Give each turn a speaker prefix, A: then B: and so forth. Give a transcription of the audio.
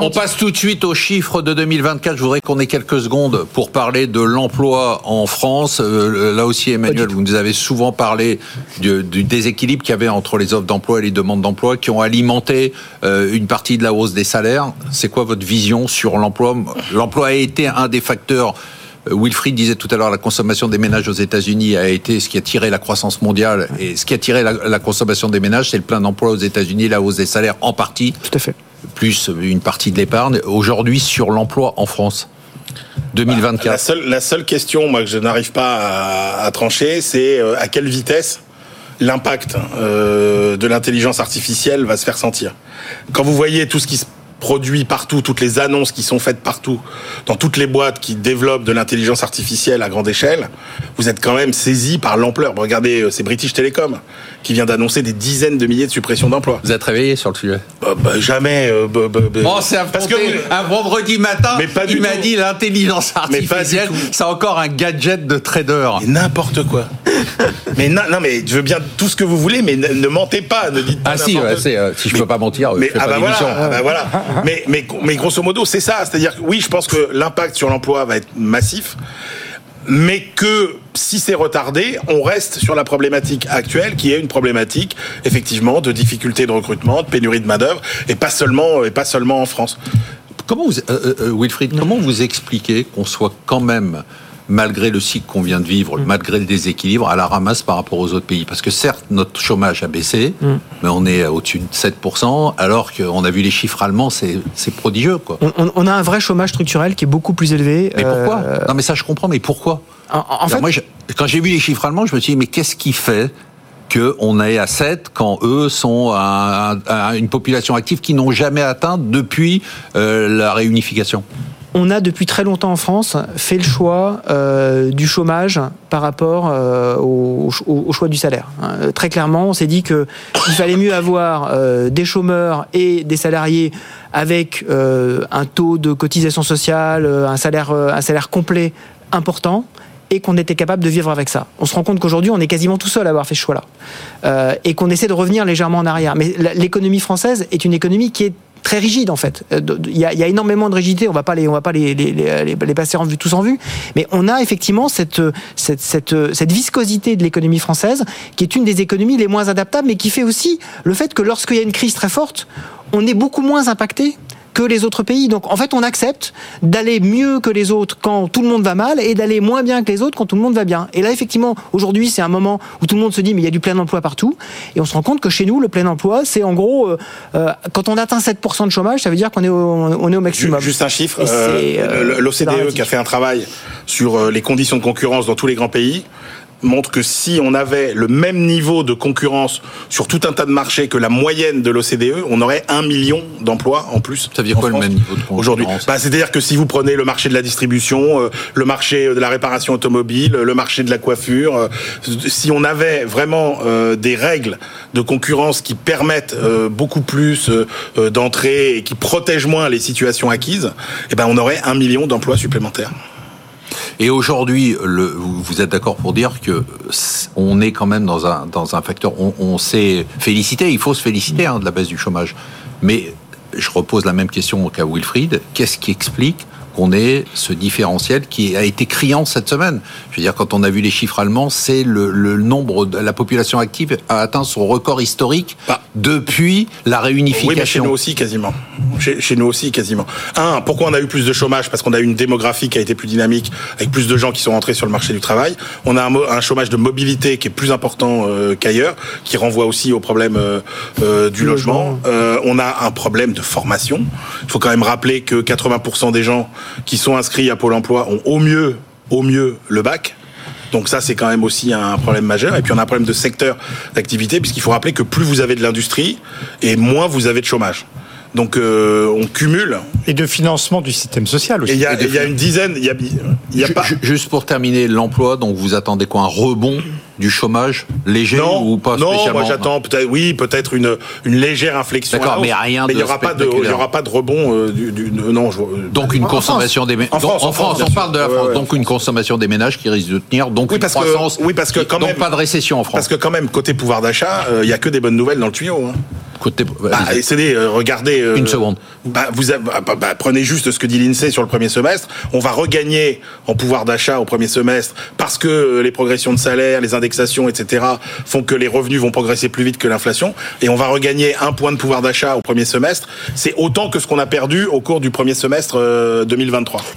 A: On passe tout de suite aux chiffres de 2024. Je voudrais qu'on ait quelques secondes pour parler de l'emploi en France. Euh, là aussi, Emmanuel, vous nous avez souvent parlé du, déséquilibre qu'il y avait entre les offres d'emploi et les demandes d'emploi qui ont alimenté euh, une partie de la hausse des salaires. C'est quoi votre vision sur l'emploi? L'emploi a été un des facteurs euh, Wilfried disait tout à l'heure la consommation des ménages aux États-Unis a été ce qui a tiré la croissance mondiale et ce qui a tiré la, la consommation des ménages, c'est le plein d'emploi aux États-Unis, la hausse des salaires en partie.
B: Tout à fait
A: plus une partie de l'épargne. Aujourd'hui, sur l'emploi en France 2024
C: la, seule, la seule question moi, que je n'arrive pas à, trancher, c'est euh, à quelle vitesse l'impact euh, de l'intelligence artificielle va se faire sentir. Quand vous voyez tout ce qui se produit partout, toutes les annonces qui sont faites partout, dans toutes les boîtes qui développent de l'intelligence artificielle à grande échelle, vous êtes quand même saisi par l'ampleur. Regardez, euh, c'est British Telecom qui vient d'annoncer des dizaines de milliers de suppressions d'emplois.
A: Vous êtes réveillé sur le sujet?
C: Bah, bah, Jamais. Euh, bah,
A: oh, c'est parce que un vendredi matin, mais pas il m'a dit l'intelligence artificielle, c'est encore un gadget de trader.
C: N'importe quoi. mais non, non, mais je veux bien tout ce que vous voulez, mais ne, mentez pas, ne dites pas.
A: Ah si, euh, si je ne peux pas mentir,
C: mais,
A: je fais ah
C: pas bah ah bah voilà, mais, mais, mais grosso modo, c'est ça. C'est-à-dire que oui, je pense que l'impact sur l'emploi va être massif mais que si c'est retardé, on reste sur la problématique actuelle, qui est une problématique effectivement de difficulté de recrutement, de pénurie de main d'œuvre, et pas seulement et pas seulement en France.
A: Comment vous, euh, euh, Wilfried, comment vous expliquez qu'on soit quand même malgré le cycle qu'on vient de vivre, mm. malgré le déséquilibre, à la ramasse par rapport aux autres pays. Parce que certes, notre chômage a baissé, mm. mais on est au-dessus de 7%, alors qu'on a vu les chiffres allemands, c'est prodigieux. Quoi.
B: On, a un vrai chômage structurel qui est beaucoup plus élevé.
A: Mais pourquoi? Euh, Non mais ça je comprends, mais pourquoi? En, fait... Moi, quand j'ai vu les chiffres allemands, je me suis dit, mais qu'est-ce qui fait qu'on est à 7 quand eux sont à, une population active qui n'ont jamais atteint depuis euh, la réunification?
B: On a depuis très longtemps en France fait le choix euh, du chômage par rapport euh, au, choix du salaire. Hein. Très clairement, on s'est dit qu'il fallait mieux avoir euh, des chômeurs et des salariés avec un taux de cotisation sociale, un salaire, un salaire complet important et qu'on était capable de vivre avec ça. On se rend compte qu'aujourd'hui, on est quasiment tout seul à avoir fait ce choix-là. et qu'on essaie de revenir légèrement en arrière. Mais l'économie française est une économie qui est très rigide en fait. Euh, il y a, énormément de rigidité. On va pas les, on va pas les, les, les, passer en vue, tous en vue, mais on a effectivement cette, cette, cette, cette viscosité de l'économie française qui est une des économies les moins adaptables, mais qui fait aussi le fait que lorsqu'il y a une crise très forte, on est beaucoup moins impacté que les autres pays. Donc en fait, on accepte d'aller mieux que les autres quand tout le monde va mal et d'aller moins bien que les autres quand tout le monde va bien. Et là, effectivement, aujourd'hui, c'est un moment où tout le monde se dit mais il y a du plein emploi partout. Et on se rend compte que chez nous, le plein emploi, c'est en gros, euh, euh, quand on atteint 7% de chômage, ça veut dire qu'on est, au, on est au maximum.
C: Juste un chiffre, euh, l'OCDE qui a fait un travail sur les conditions de concurrence dans tous les grands pays montre que si on avait le même niveau de concurrence sur tout un tas de marchés que la moyenne de l'OCDE, on aurait un million d'emplois en plus.
A: Ça veut dire quoi le même niveau de concurrence
C: aujourd'hui bah, C'est-à-dire que si vous prenez le marché de la distribution, euh, le marché de la réparation automobile, le marché de la coiffure, euh, si on avait vraiment euh, des règles de concurrence qui permettent beaucoup plus d'entrée et qui protègent moins les situations acquises, eh ben on aurait un million d'emplois supplémentaires.
A: Et aujourd'hui, vous êtes d'accord pour dire que on est quand même dans un, dans un facteur, on, s'est félicité, il faut se féliciter hein, de la baisse du chômage. Mais je repose la même question qu'à Wilfried. Qu'est-ce qui explique qu'on ait ce différentiel qui a été criant cette semaine? Je veux dire, quand on a vu les chiffres allemands, c'est le, le, nombre de la population active a atteint son record historique bah. depuis la réunification. Oui, mais
C: chez nous aussi quasiment. Chez, nous aussi quasiment. Un, pourquoi on a eu plus de chômage? Parce qu'on a eu une démographie qui a été plus dynamique, avec plus de gens qui sont rentrés sur le marché du travail. On a un, un chômage de mobilité qui est plus important euh, qu'ailleurs, qui renvoie aussi au problème euh, euh du logement. Euh, on a un problème de formation. Il faut quand même rappeler que 80% des gens qui sont inscrits à Pôle emploi ont au mieux, au mieux le bac. Donc ça, c'est quand même aussi un problème majeur. Et puis on a un problème de secteur d'activité, puisqu'il faut rappeler que plus vous avez de l'industrie, et moins vous avez de chômage. Donc euh, on cumule.
D: Et de financement du système social aussi.
C: il y, a une dizaine. Il y a, pas...
A: Juste pour terminer l'emploi, donc vous attendez quoi Un rebond du chômage léger ou pas
C: non, moi j'attends peut-être, oui, peut-être une, une légère inflexion.
A: D'accord, mais rien.
C: Mais il n'y aura pas de, il y aura pas de rebond euh, du, du, non. Je,
A: donc une consommation des ménages. En, France, on parle de la France. donc une consommation des ménages qui risque de tenir. Donc
C: oui,
A: une
C: parce
A: croissance.
C: Que, oui, parce que quand
A: donc pas de récession en France.
C: Parce que quand même côté pouvoir d'achat, euh, il y a que des bonnes nouvelles dans le tuyau. Hein.
A: Côté.
C: Bah, essayez, euh, regardez. euh,
A: Une seconde.
C: Bah, vous bah, bah, bah, prenez juste ce que dit l'INSEE sur le premier semestre. On va regagner en pouvoir d'achat au premier semestre parce que euh, les progressions de salaire, les indexations, etc. font que les revenus vont progresser plus vite que l'inflation. Et on va regagner un point de pouvoir d'achat au premier semestre. C'est autant que ce qu'on a perdu au cours du premier semestre euh, 2023.